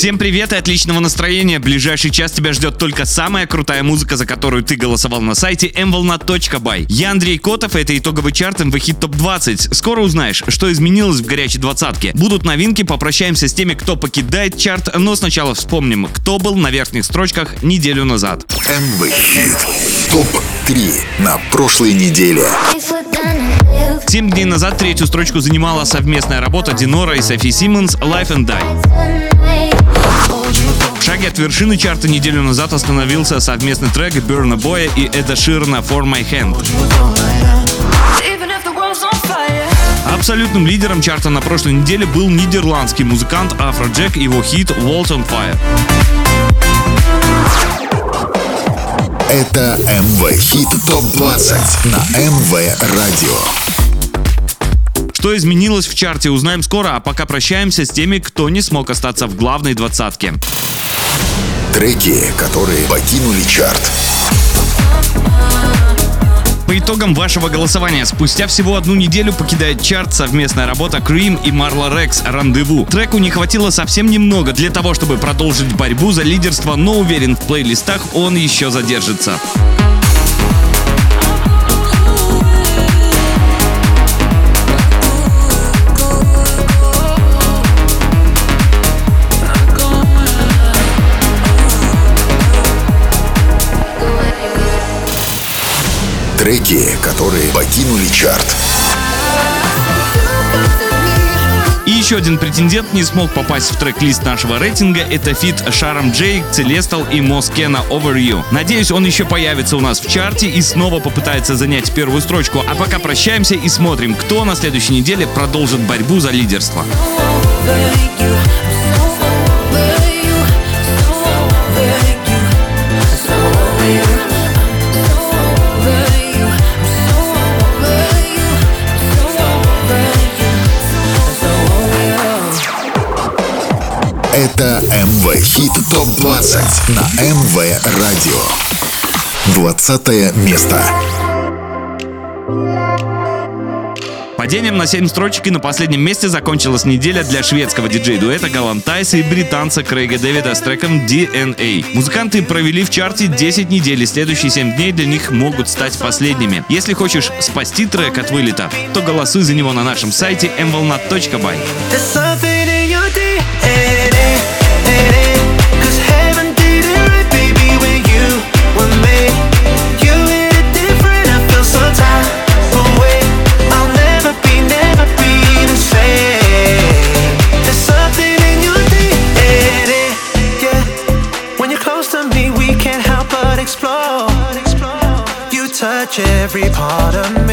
Всем привет и отличного настроения. Ближайший час тебя ждет только самая крутая музыка, за которую ты голосовал на сайте mvolna.by. Я Андрей Котов, это итоговый чарт Hit Top 20. Скоро узнаешь, что изменилось в горячей двадцатке. Будут новинки, попрощаемся с теми, кто покидает чарт, но сначала вспомним, кто был на верхних строчках неделю назад. МВ Хит ТОП-3 на прошлой неделе. Семь дней назад третью строчку занимала совместная работа Динора и Софи Симмонс «Life and Die». В шаге от вершины чарта неделю назад остановился совместный трек Берна Боя и Эда Ширна «For My Hand». Абсолютным лидером чарта на прошлой неделе был нидерландский музыкант Афроджек и его хит «Walls on Fire». Это МВ Хит ТОП-20 на МВ Радио. Что изменилось в чарте, узнаем скоро, а пока прощаемся с теми, кто не смог остаться в главной двадцатке. Треки, которые покинули чарт. По итогам вашего голосования, спустя всего одну неделю покидает чарт совместная работа Cream и Marla Rex «Рандеву». Треку не хватило совсем немного для того, чтобы продолжить борьбу за лидерство, но уверен, в плейлистах он еще задержится. Треки, которые покинули чарт. И еще один претендент не смог попасть в трек-лист нашего рейтинга. Это фит Шаром Джей, Целестал и Москена Over You. Надеюсь, он еще появится у нас в чарте и снова попытается занять первую строчку. А пока прощаемся и смотрим, кто на следующей неделе продолжит борьбу за лидерство. Это МВ Хит ТОП-20 на МВ Радио. 20 место. Падением на 7 строчек и на последнем месте закончилась неделя для шведского диджей-дуэта Галантайса и британца Крейга Дэвида с треком DNA. Музыканты провели в чарте 10 недель, и следующие 7 дней для них могут стать последними. Если хочешь спасти трек от вылета, то голосуй за него на нашем сайте mvolnat.by. touch every part of me.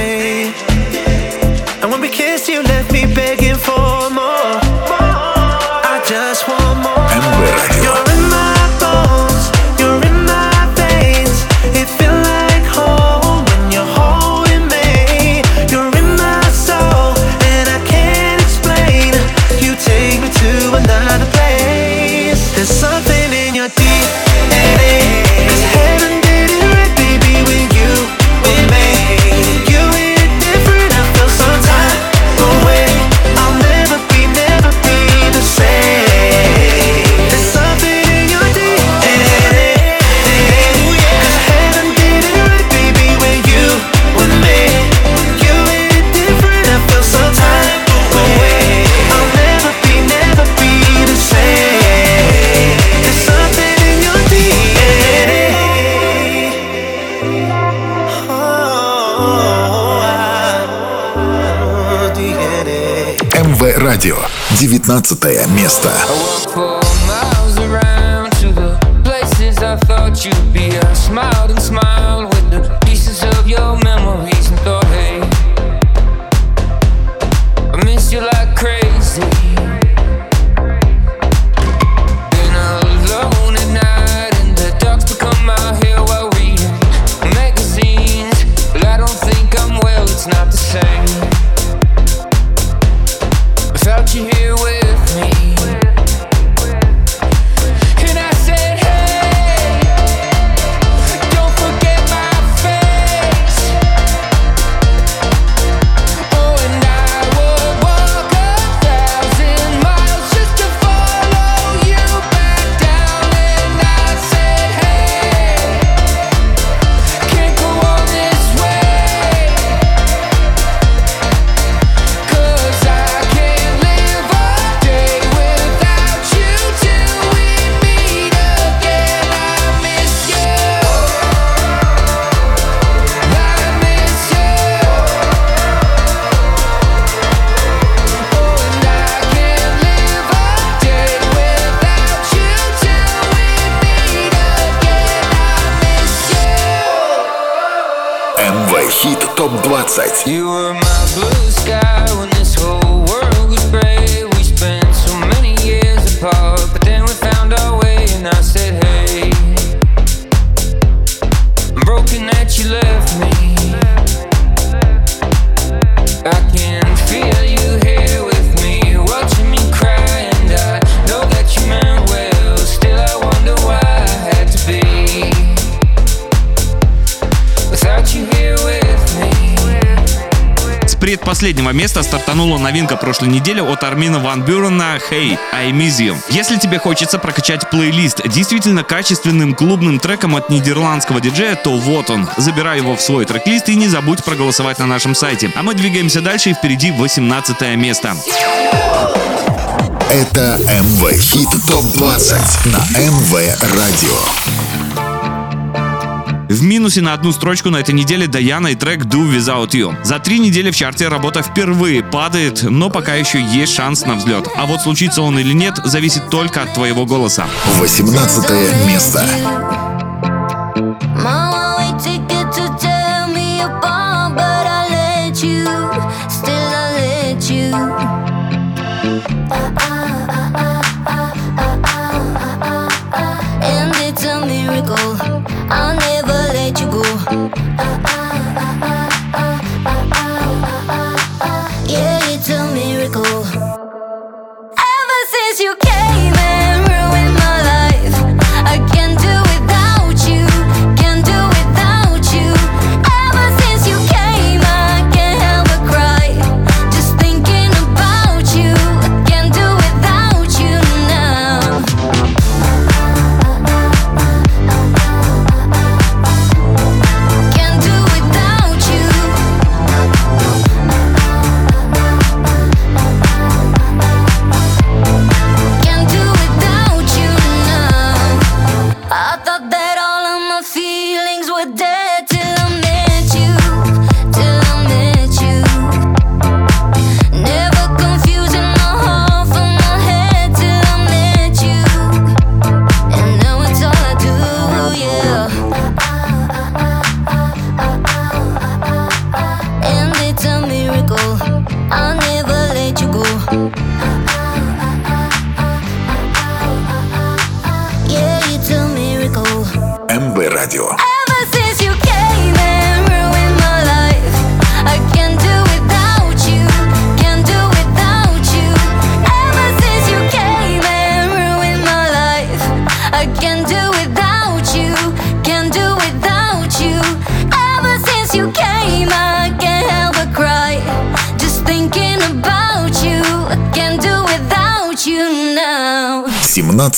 Радио. 19 место. Новинка прошлой недели от Армина Ван Бюрена «Hey, I Miss You». Если тебе хочется прокачать плейлист действительно качественным клубным треком от нидерландского диджея, то вот он. Забирай его в свой трек-лист и не забудь проголосовать на нашем сайте. А мы двигаемся дальше и впереди 18 место. Это МВ Хит ТОП-20 на МВ Радио. В минусе на одну строчку на этой неделе Даяна и трек Do Without You. За три недели в чарте работа впервые падает, но пока еще есть шанс на взлет. А вот случится он или нет, зависит только от твоего голоса. 18 место.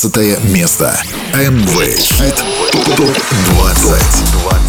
15 место. МВ Хит ТОП 20. 20.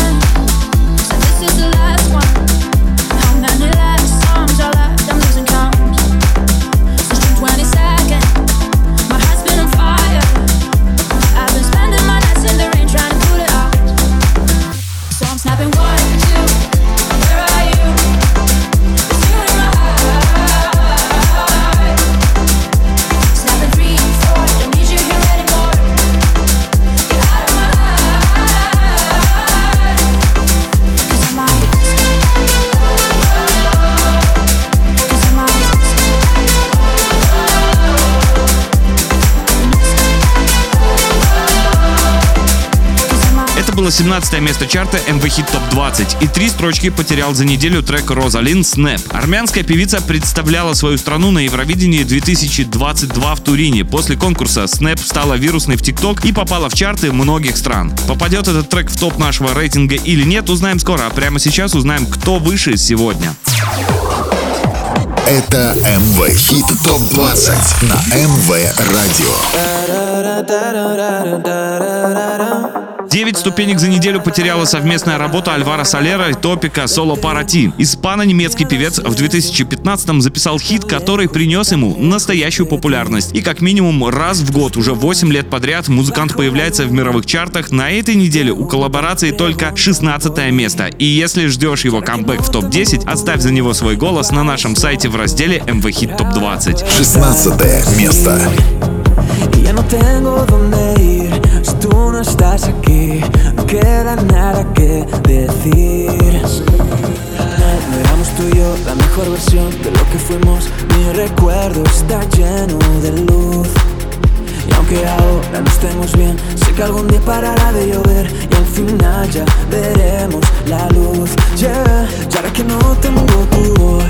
17 место чарта MV Hit Top 20 и три строчки потерял за неделю трек Розалин Снэп. Армянская певица представляла свою страну на Евровидении 2022 в Турине. После конкурса Снэп стала вирусной в ТикТок и попала в чарты многих стран. Попадет этот трек в топ нашего рейтинга или нет, узнаем скоро, а прямо сейчас узнаем, кто выше сегодня. Это МВ Хит ТОП-20 на МВ Радио. Девять ступенек за неделю потеряла совместная работа Альвара Солера и Топика «Соло Парати». Испано-немецкий певец в 2015-м записал хит, который принес ему настоящую популярность. И как минимум раз в год, уже 8 лет подряд, музыкант появляется в мировых чартах. На этой неделе у коллаборации только 16 место. И если ждешь его камбэк в топ-10, оставь за него свой голос на нашем сайте в разделе MV Hit Top 20. 16 место. Y no estás aquí. No queda nada que decir. No éramos tú y yo la mejor versión de lo que fuimos. Mi recuerdo está lleno de luz. Y aunque ahora no estemos bien, sé que algún día parará de llover y al final ya veremos la luz. Yeah, y ahora que no tengo tu voz,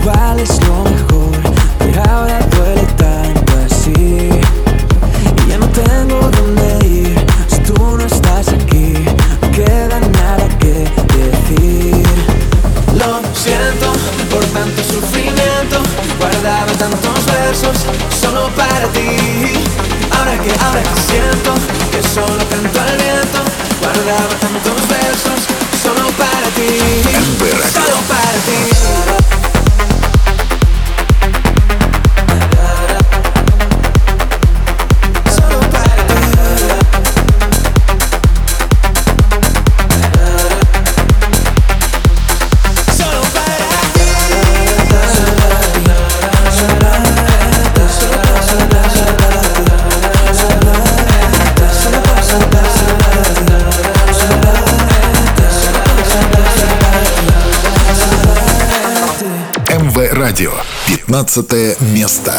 igual es lo mejor. Pero ahora duele tanto así. Y ya no tengo dónde tantos versos solo para ti. Ahora que, ahora que siento que solo canto al viento. Guardaba tantos versos solo para ti. Solo para ti. Радио. 15 место.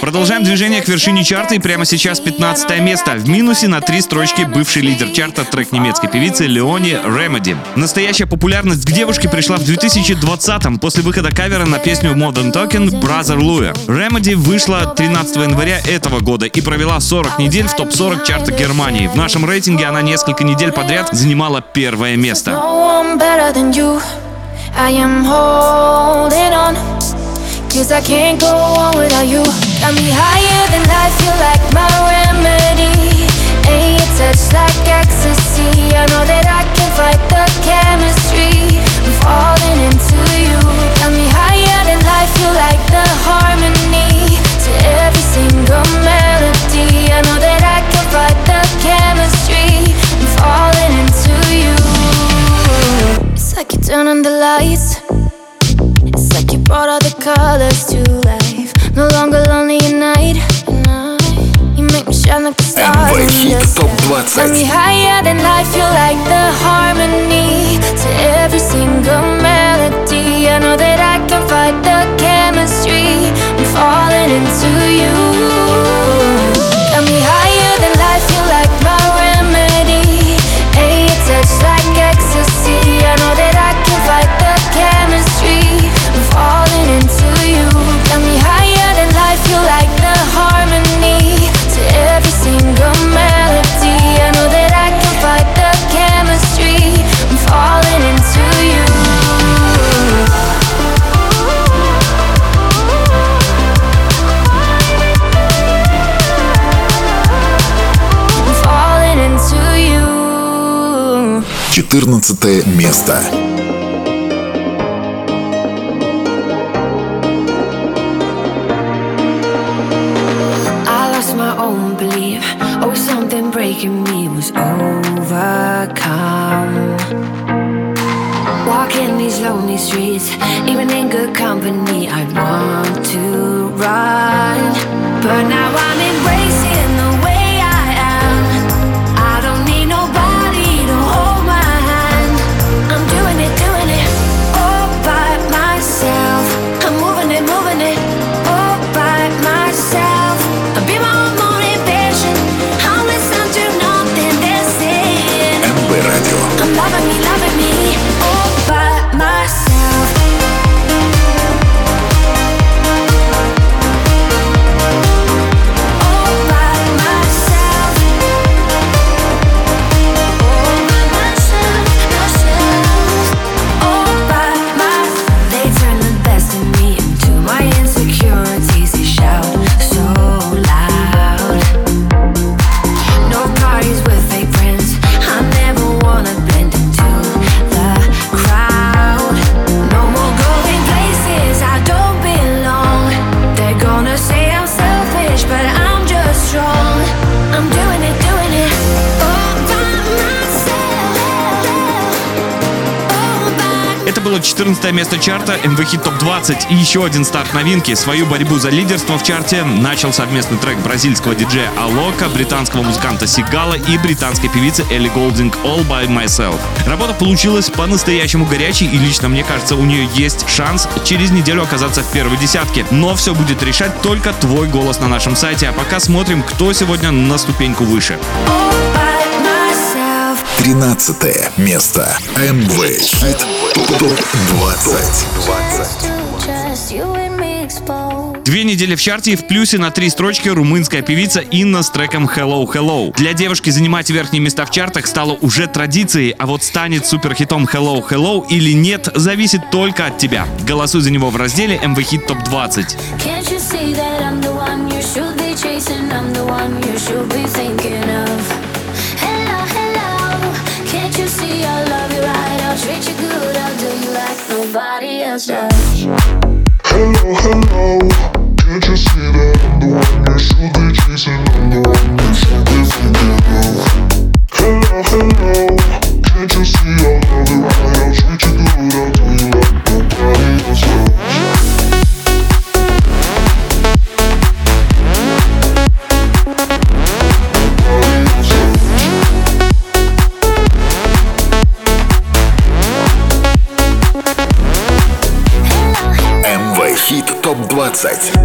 Продолжаем движение к вершине чарта и прямо сейчас 15 место. В минусе на три строчки бывший лидер чарта трек немецкой певицы Леони Remedy. Настоящая популярность к девушке пришла в 2020-м после выхода кавера на песню Modern Talking Brother Louie. Remedy вышла 13 января этого года и провела 40 недель в топ-40 чарта Германии. В нашем рейтинге она несколько недель подряд занимала первое место. No I am holding on. Cause I can't go on without you. Got me higher than life, you like my remedy. And your touch like ecstasy. I know that I can fight the chemistry. I'm falling into you. Got me higher than life, you like the harmony. To every single melody. I know that I can fight the chemistry. I'm falling into like you turn on the lights. It's like you brought all the colors to life. No longer lonely at night. You make me shine like the stars in the sky. Me 20. higher than life. You like the harmony to every single melody. I know that I can fight the chemistry. I'm falling into you. Got me higher than life. You like my remedy. Your touch like ecstasy. I know that I can fight the chemistry. 14 место. 14 место чарта MV Hit Top 20 и еще один старт новинки. Свою борьбу за лидерство в чарте начал совместный трек бразильского диджея Алока, британского музыканта Сигала и британской певицы Элли Голдинг All By Myself. Работа получилась по-настоящему горячей и лично мне кажется у нее есть шанс через неделю оказаться в первой десятке. Но все будет решать только твой голос на нашем сайте. А пока смотрим, кто сегодня на ступеньку выше. Myself. 13 место. МВ Хит ТОП 20. Just you and me exposed. Две недели в чарте и в плюсе на три строчки румынская певица Инна с треком Hello Hello. Для девушки занимать верхние места в чартах стало уже традицией, а вот станет суперхитом Hello Hello или нет, зависит только от тебя. Голосуй за него в разделе MV Hit Top 20. Can't you see that I'm the one you should be chasing? I'm the one you should be thinking of. I'll treat you good. I'll do you like nobody else does. Hello, hello. Can't you see that I'm the one you should be chasing? I'm the one you should be. Hello, hello. 20.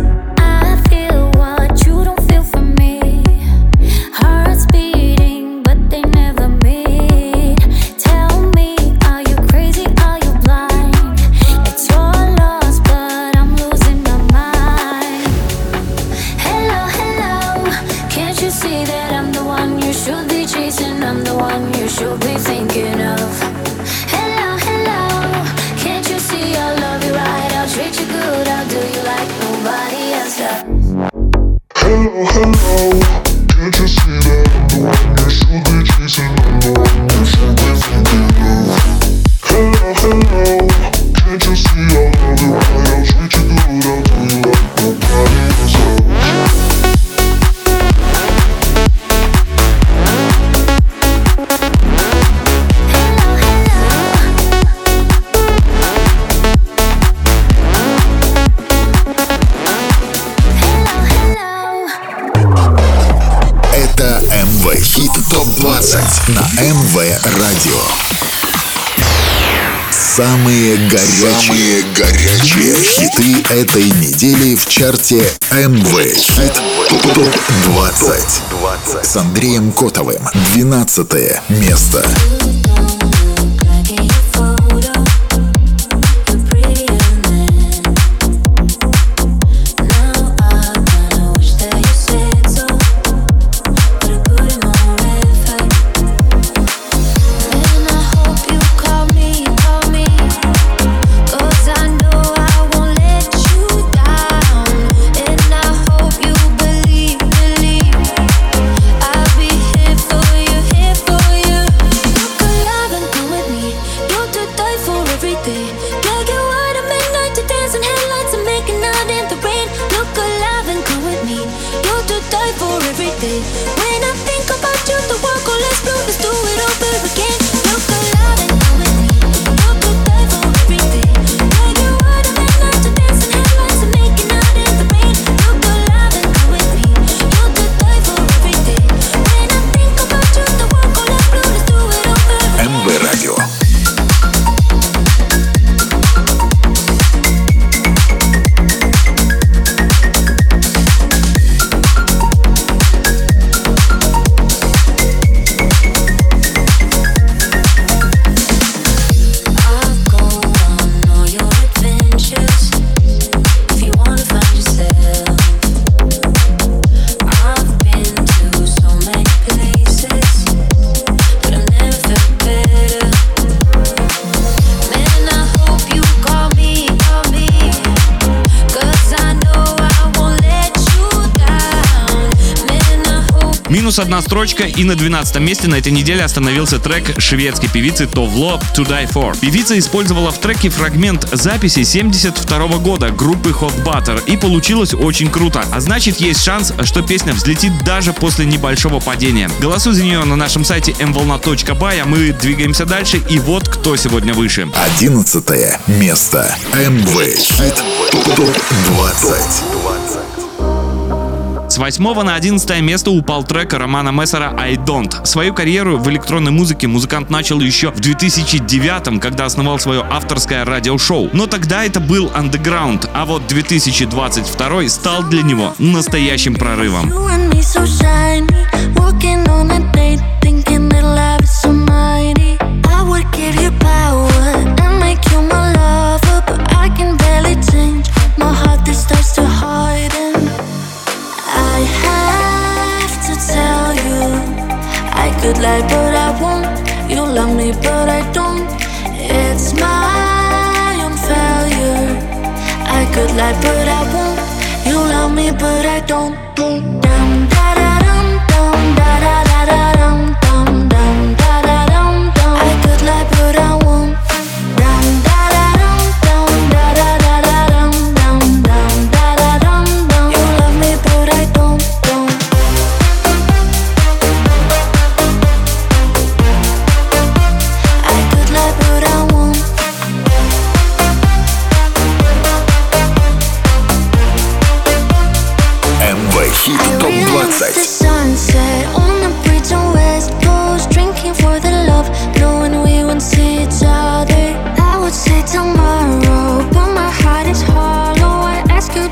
Этой недели в чарте МВ Хит ТОП 20 с Андреем Котовым. 12 место. I'll одна строчка и на 12 месте на этой неделе остановился трек шведской певицы Товло To Die For. Певица использовала в треке фрагмент записи 72 года группы Hot Butter и получилось очень круто. А значит есть шанс, что песня взлетит даже после небольшого падения. Голосуй за нее на нашем сайте mvolna.by, а мы двигаемся дальше и вот кто сегодня выше. Одиннадцатое место. МВ Хит ТОП 20. С 8 на 11 место упал трек Романа Мессера «I Don't». Свою карьеру в электронной музыке музыкант начал еще в 2009 когда основал свое авторское радиошоу. Но тогда это был андеграунд, а вот 2022 стал для него настоящим прорывом. Starts could lie but I won't. You love me but I don't. It's my own failure. I could lie but I won't. You love me but I don't. Dum da da you,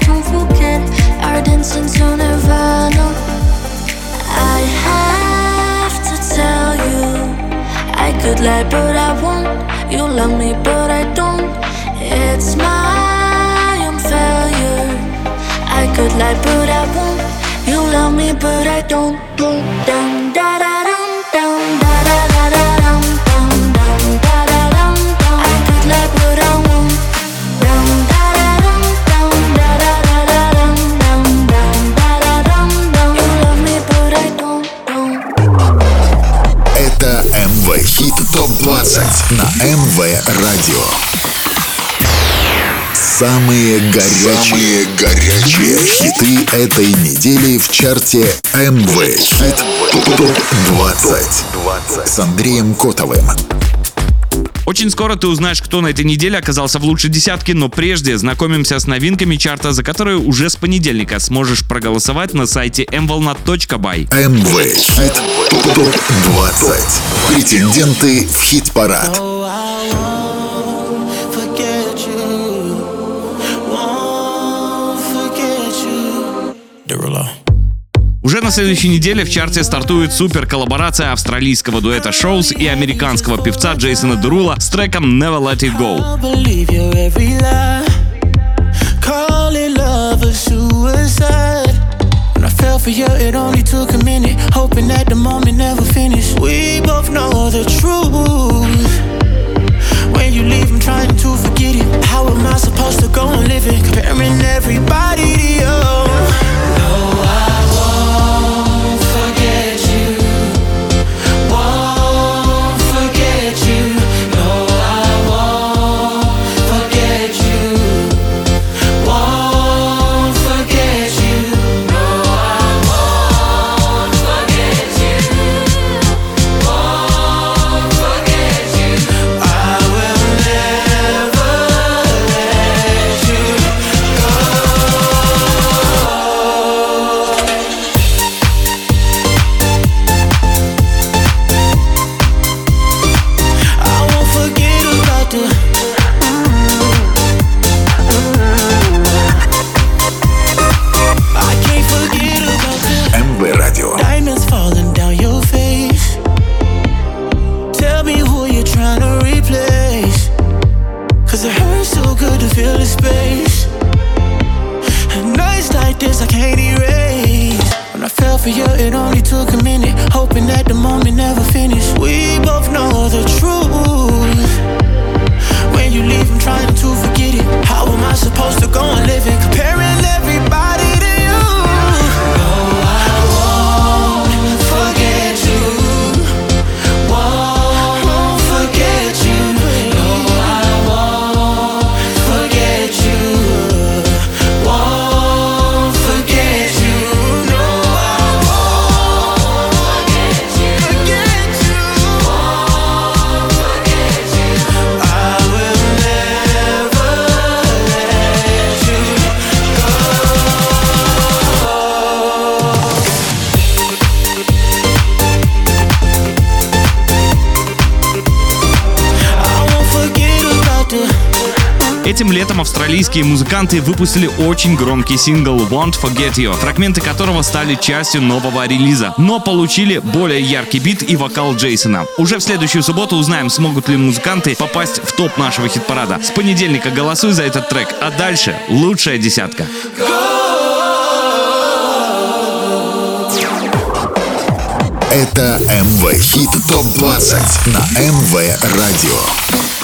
to fool can I didn't since never no i have to tell you i could lie but I won't. You love me but I don't. It's my own failure. I could lie, but I won't. Love me, but I don't. Dum da da da da don't. don't. Хит ТОП 20 на МВ Радио. Самые горячие, Самые горячие хиты этой недели в чарте МВ Хит ТОП 20 с Андреем Котовым. Очень скоро ты узнаешь, кто на этой неделе оказался в лучшей десятке, но прежде знакомимся с новинками чарта, за которые уже с понедельника сможешь проголосовать на сайте mvolna.by. МВ Хит ТОП 20. Претенденты в хит-парад. Derulo. Уже на следующей неделе в чарте стартует супер коллаборация австралийского дуэта Шоус и американского певца Джейсона Дерула с треком Never Let It Go. For you, it only took a minute. Hoping that the moment never finished. We both know the truth. When you leave, I'm trying to forget it. How am I supposed to go and live it? Comparing everybody to you. Этим летом австралийские музыканты выпустили очень громкий сингл «Won't Forget You», фрагменты которого стали частью нового релиза, но получили более яркий бит и вокал Джейсона. Уже в следующую субботу узнаем, смогут ли музыканты попасть в топ нашего хит-парада. С понедельника голосуй за этот трек, а дальше лучшая десятка. Это МВ Хит ТОП-20 на МВ Радио.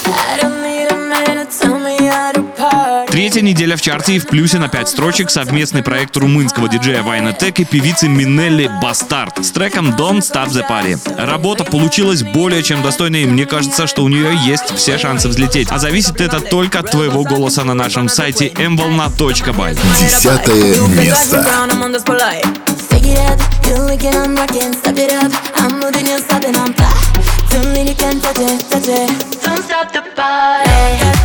Третья неделя в чарте и в плюсе на 5 строчек совместный проект румынского диджея Вайна Тек и певицы Минелли Бастард с треком Don't Stop the Party. Работа получилась более чем достойной, и мне кажется, что у нее есть все шансы взлететь. А зависит это только от твоего голоса на нашем сайте mvolna.by. Десятое место. I'm on this polite. Stick it up, you like it, I'm rocking, step it up. I'm moving, you're stopping, I'm fly. Feel me, you can touch it, touch it. Don't stop the party.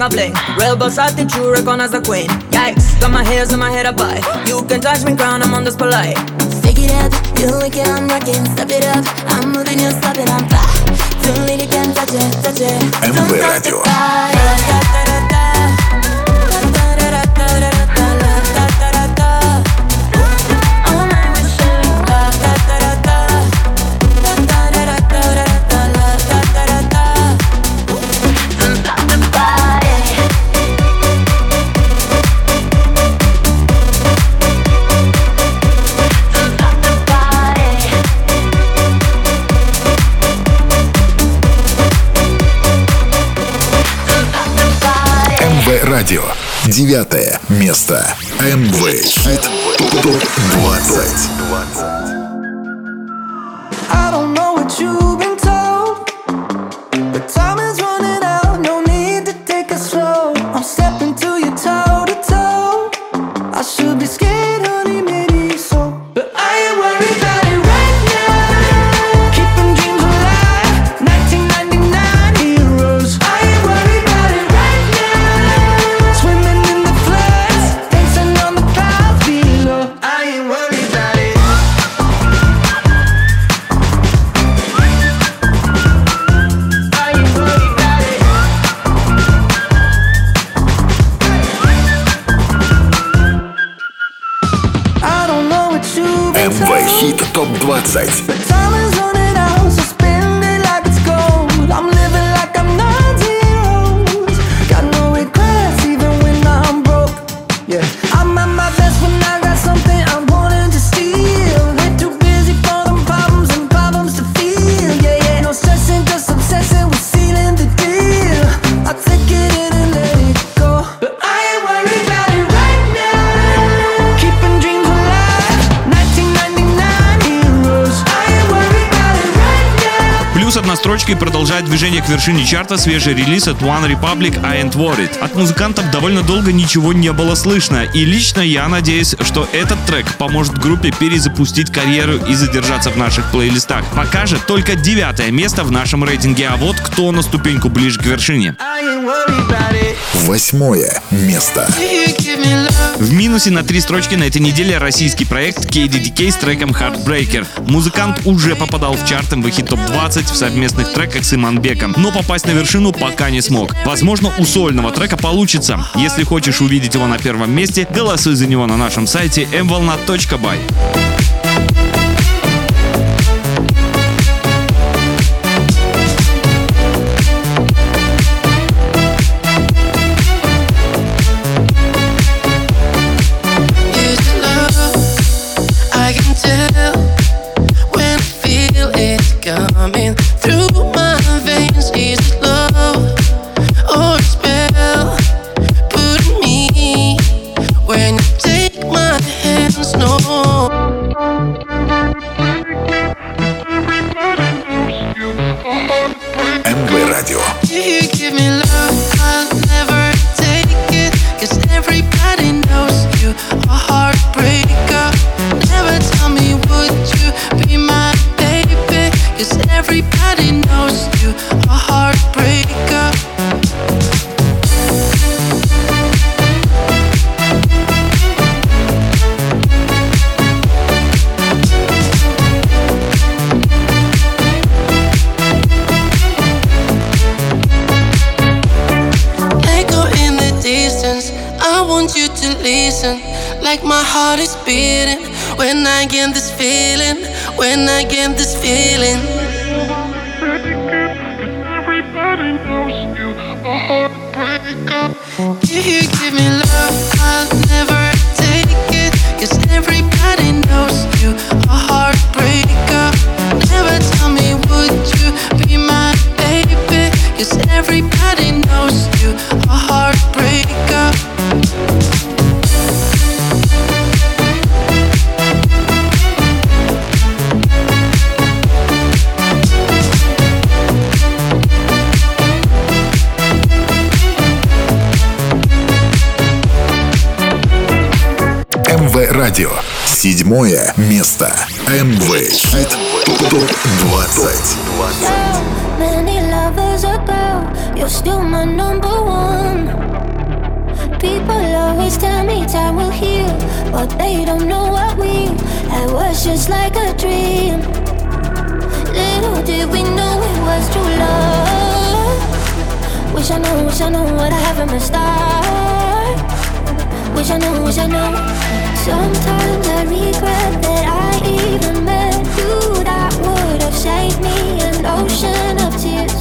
Make a bling. Real boss, I think you recognize the queen. Yikes, got my hairs in my head up high. You can touch me, Девятое место. МВ Хит ТОП-20. Чарта свежий релиз от One Republic I Ain't Worried. От музыкантов довольно долго ничего не было слышно, и лично я надеюсь, что этот трек поможет группе перезапустить карьеру и задержаться в наших плейлистах. Пока же только девятое место в нашем рейтинге, а вот кто на ступеньку ближе к вершине. Восьмое место. В минусе на три строчки на этой неделе российский проект KDDK с треком Heartbreaker. Музыкант уже попадал в чарт в хит топ-20 в совместных треках с Иманбеком, но попасть на вершину пока не смог. Возможно, у сольного трека получится. Если хочешь увидеть его на первом месте, голосуй за него на нашем сайте mvolna.by. If you give me love, I'll never Седьмое место. МВ Хит ТОП 20. Many lovers ago, you're still my number one. People always tell me time will heal, but they don't know what we had was just like a dream. Little did we know it was true love. Wish I knew, wish I knew what I have from the start. Wish I knew, wish I knew. Sometimes I regret that I even met you. That would have saved me an ocean of tears.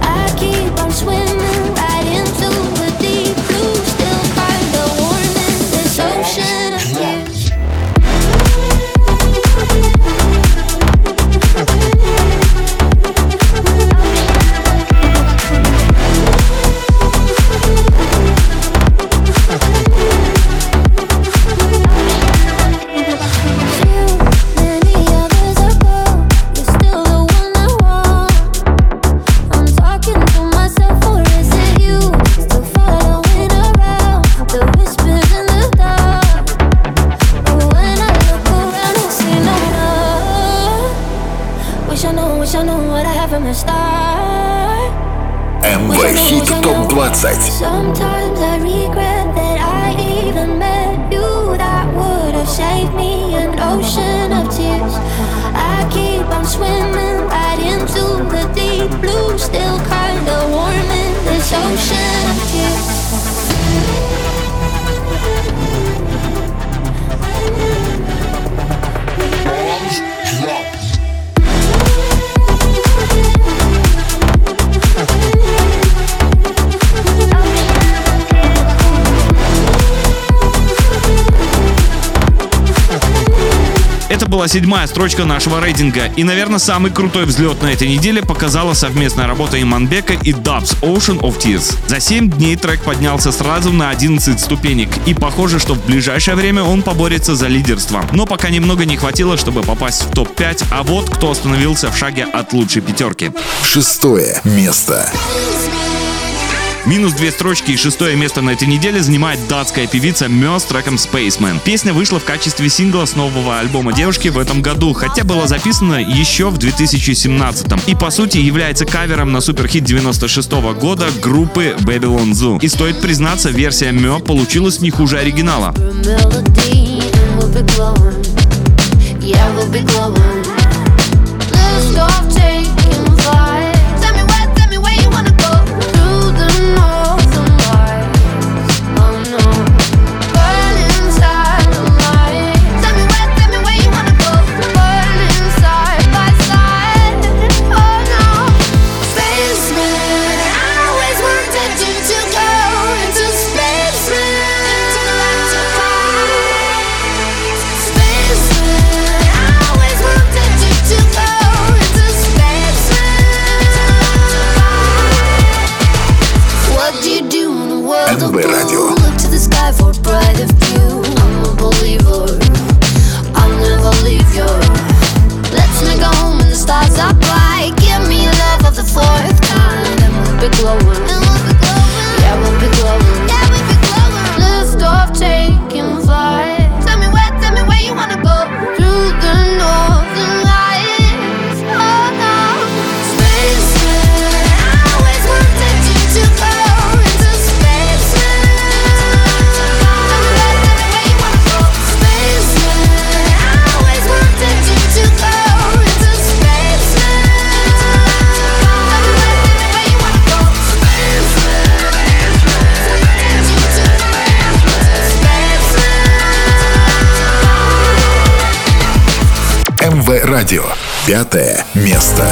I keep on swimming была седьмая строчка нашего рейтинга. И, наверное, самый крутой взлет на этой неделе показала совместная работа Иманбека и Dubs Ocean of Tears. За 7 дней трек поднялся сразу на 11 ступенек. И похоже, что в ближайшее время он поборется за лидерство. Но пока немного не хватило, чтобы попасть в топ-5, а вот кто остановился в шаге от лучшей пятерки. Шестое место. Минус две строчки и шестое место на этой неделе занимает датская певица Мё с треком Spaceman. Песня вышла в качестве сингла с нового альбома девушки в этом году, хотя была записана еще в 2017 и по сути является кавером на суперхит 96 года группы Babylon Zoo. И стоит признаться, версия Мё получилась не хуже оригинала. Yeah, we'll be glowing. Пятое место.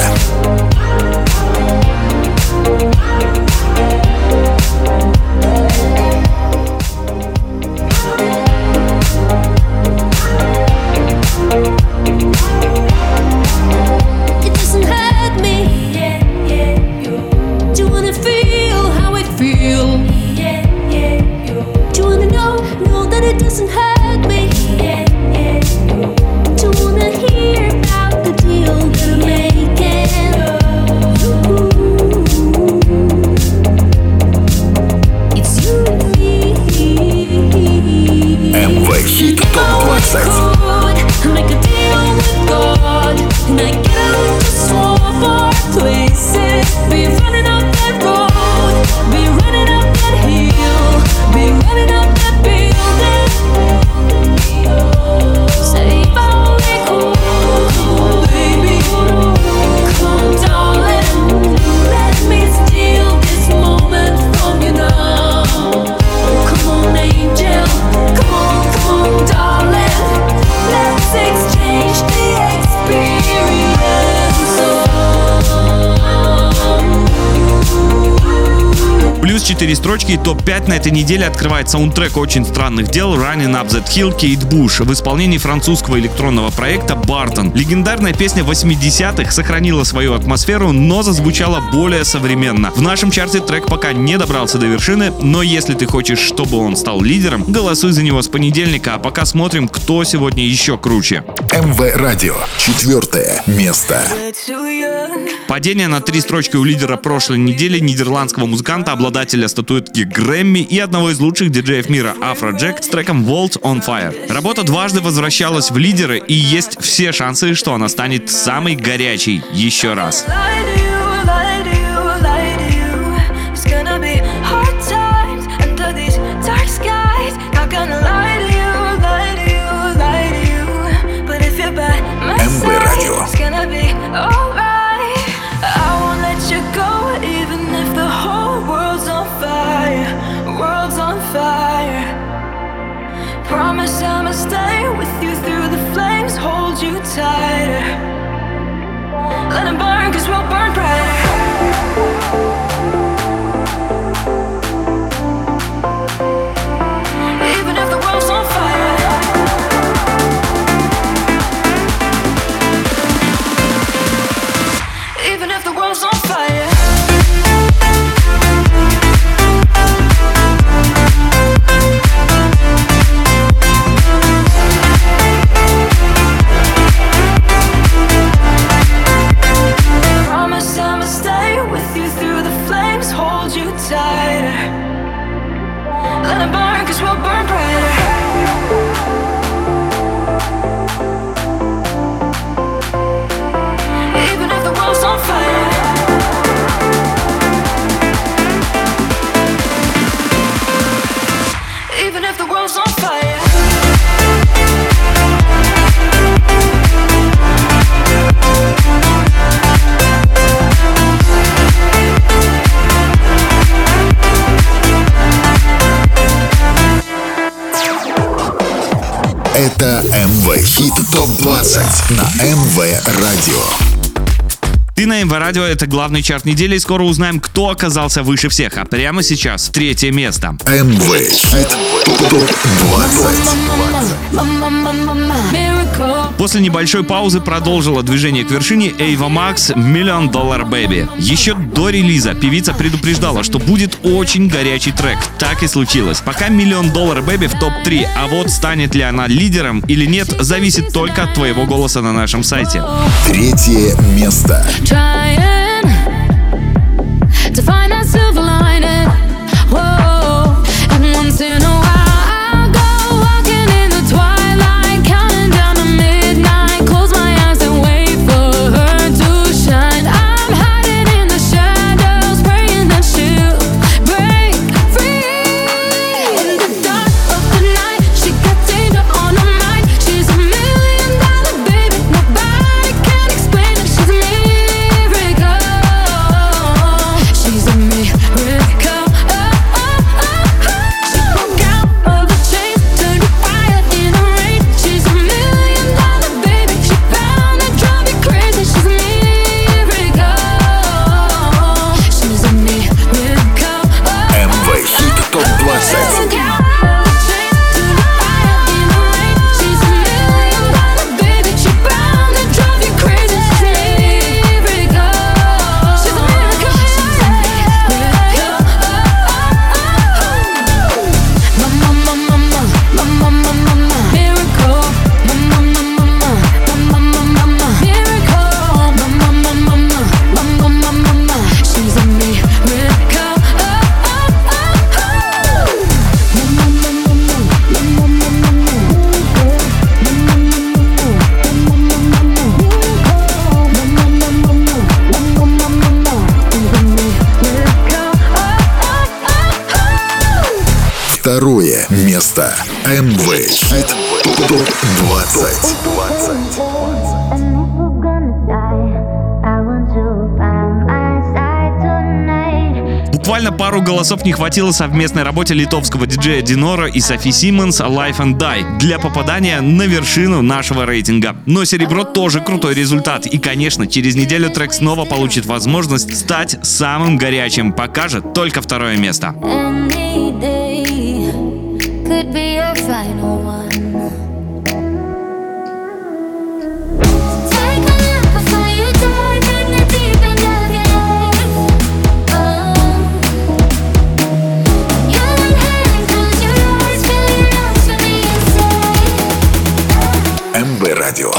4 строчки и топ-5 на этой неделе открывает саундтрек очень странных дел Running Up That Hill Кейт Буш в исполнении французского электронного проекта Бартон. Легендарная песня 80-х сохранила свою атмосферу, но зазвучала более современно. В нашем чарте трек пока не добрался до вершины, но если ты хочешь, чтобы он стал лидером, голосуй за него с понедельника, а пока смотрим, кто сегодня еще круче. МВ Радио. Четвертое место. Падение на три строчки у лидера прошлой недели нидерландского музыканта, обладателя статуэтки Грэмми и одного из лучших диджеев мира Афро Джек с треком Vault on Fire. Работа дважды возвращалась в лидеры и есть все шансы, что она станет самой горячей еще раз. Lie Even if the world's on fire. Это МВ Хит Топ 20 на МВ Радио. Ты на МВ Радио, это главный чарт недели, и скоро узнаем, кто оказался выше всех. А прямо сейчас третье место. МВ Хит Топ 20. После небольшой паузы продолжила движение к вершине Эйва Макс «Миллион Доллар Бэби». Еще до релиза певица предупреждала, что будет очень горячий трек. Так и случилось. Пока «Миллион Доллар Бэби» в топ-3, а вот станет ли она лидером или нет, зависит только от твоего голоса на нашем сайте. Третье место. trying to find that голосов не хватило совместной работе литовского диджея Динора и Софи Симмонс Life and Die для попадания на вершину нашего рейтинга. Но серебро тоже крутой результат. И, конечно, через неделю трек снова получит возможность стать самым горячим. Покажет только второе место. МВ Радио.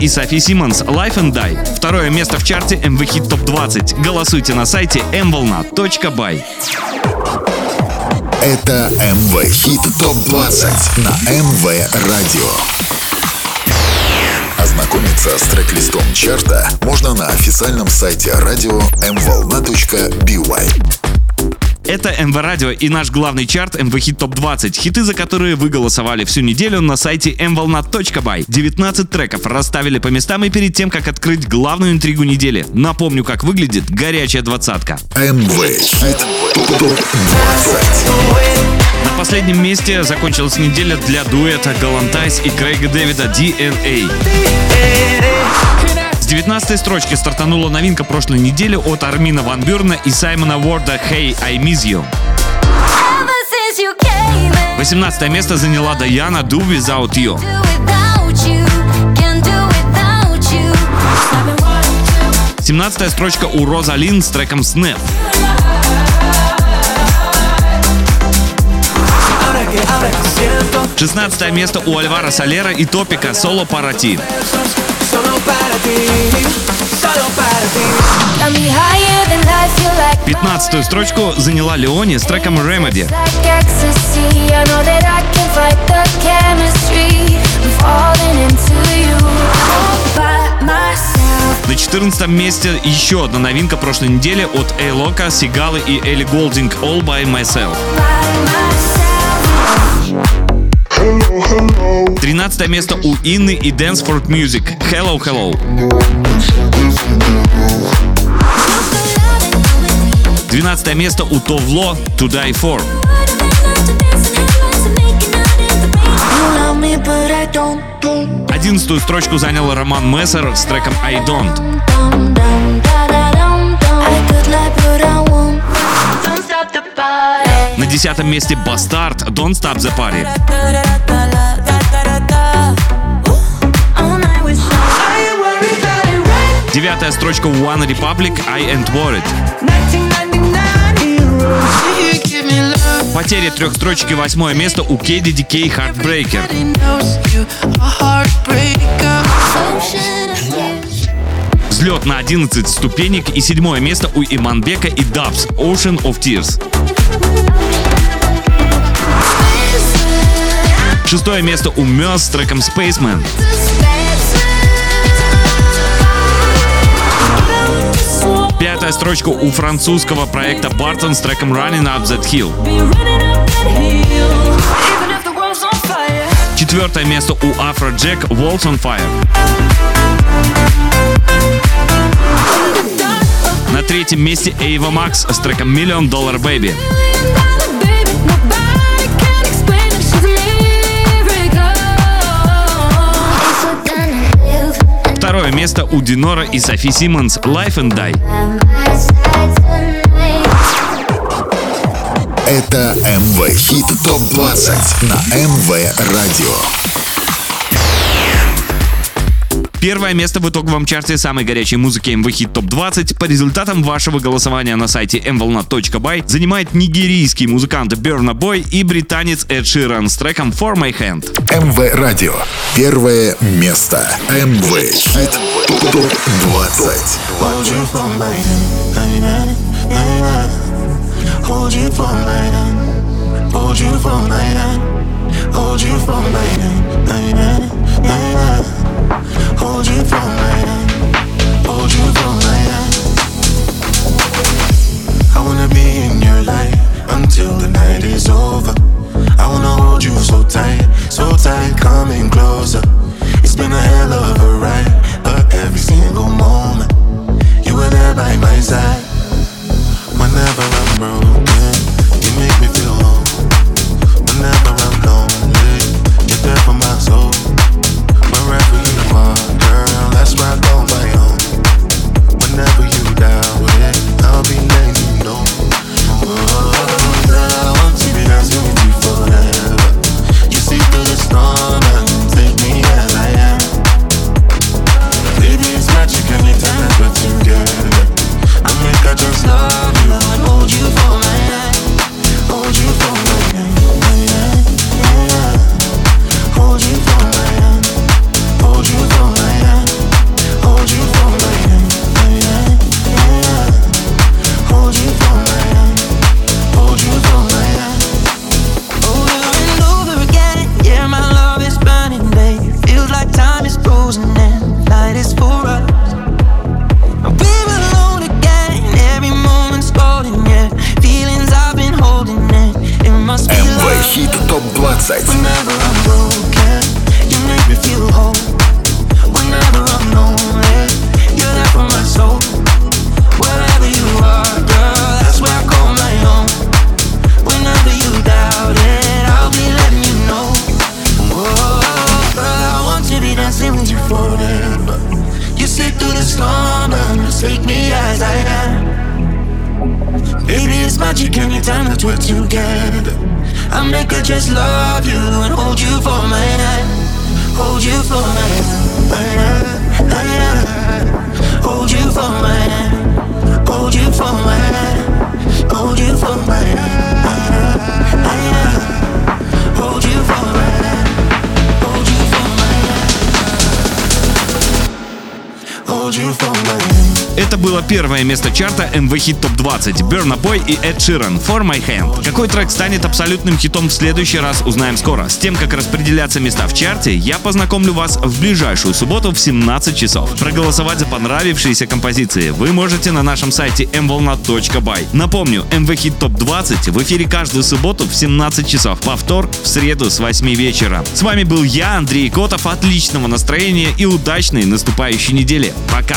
И Софи Симмонс Life and Die. Второе место в чарте MV Hit Top 20. Голосуйте на сайте mvolna.by. Это МВ Хит ТОП-20 на МВ Радио. Ознакомиться с трек-листом чарта можно на официальном сайте радио mvolna.by. Это МВ Радио и наш главный чарт МВ Хит Топ 20. Хиты, за которые вы голосовали всю неделю на сайте mvolna.by. 19 треков расставили по местам и перед тем, как открыть главную интригу недели. Напомню, как выглядит горячая двадцатка. МВ Хит ТОП-20. На последнем месте закончилась неделя для дуэта Галантайс и Крейга Дэвида DNA. С 19 строчки стартанула новинка прошлой недели от Армина Ван Бюрна и Саймона Уорда «Hey, I Miss You». ever since you came in, 18 место заняла Даяна «Do Without You». 17 строчка у Розалин с треком «Snap». 16 место у Альвара Солера и Топика «Соло para ti». solo para ti, solo para ti. Got me higher than life, feel like 15 строчку заняла Леони с треком «Remedy». На 14 месте еще одна новинка прошлой недели от Эйлока, Сигалы и Элли Голдинг «All by Myself». By myself. 13 место у Инны и Danceford Music «Hello, Hello». 12 место у Товло «To Die For». 11 строчку занял Роман Мессер с треком «I Don't». На 10 месте «Бастард» «Don't Stop the Party». Девятая строчка One Republic «I Ain't Worried». 1999 heroes. You give me love, Потеря трех строчек и восьмое место у KDDK «Heartbreaker». Взлет на 11 ступенек и седьмое место у Иманбека и Дабс «Ocean of Tears». Шестое место у Мёс с треком «Spaceman». Пятая строчка у французского проекта Barton с треком «Running Up That Hill». Четвертое место у Afrojack «Walls on Fire». На третьем месте Эйва Макс с треком «Миллион доллар Бэйби». Второе место у Динора и Софи Симмонс «Life and Die». Это МВ Хит ТОП-20 на МВ Радио. Первое место в итоговом чарте самой горячей музыки MV Hit Top 20 по результатам вашего голосования на сайте mvolna.by занимает нигерийский музыкант Burna Boy и британец Эд Ширан с треком For My Hand. МВ Радио. Первое место. МВ Хит ТОП-20. Hold you for my hand, na, na, na, na. Hold you for my hand, hold you for my hand, hold you for na, na, na, na. Hold you for my hand, hold you for my hand. I wanna be in your life until the night is over. I wanna hold you so tight, so tight, coming closer. It's been a hell of a ride, but every single moment you were there by my side. Whenever I'm broken, Было первое место чарта MV Hit Top 20 Burna Boy и Эд Ширан For My Hand. Какой трек станет абсолютным хитом в следующий раз узнаем скоро. С тем, как распределяться места в чарте, я познакомлю вас в ближайшую субботу в 17 часов. Проголосовать за понравившиеся композиции вы можете на нашем сайте mvolna.by. Напомню, MV Hit Top 20 в эфире каждую субботу в 17 часов. Повтор в среду с 8 вечера. С вами был я, Андрей Котов. Отличного настроения и удачной наступающей недели. Пока!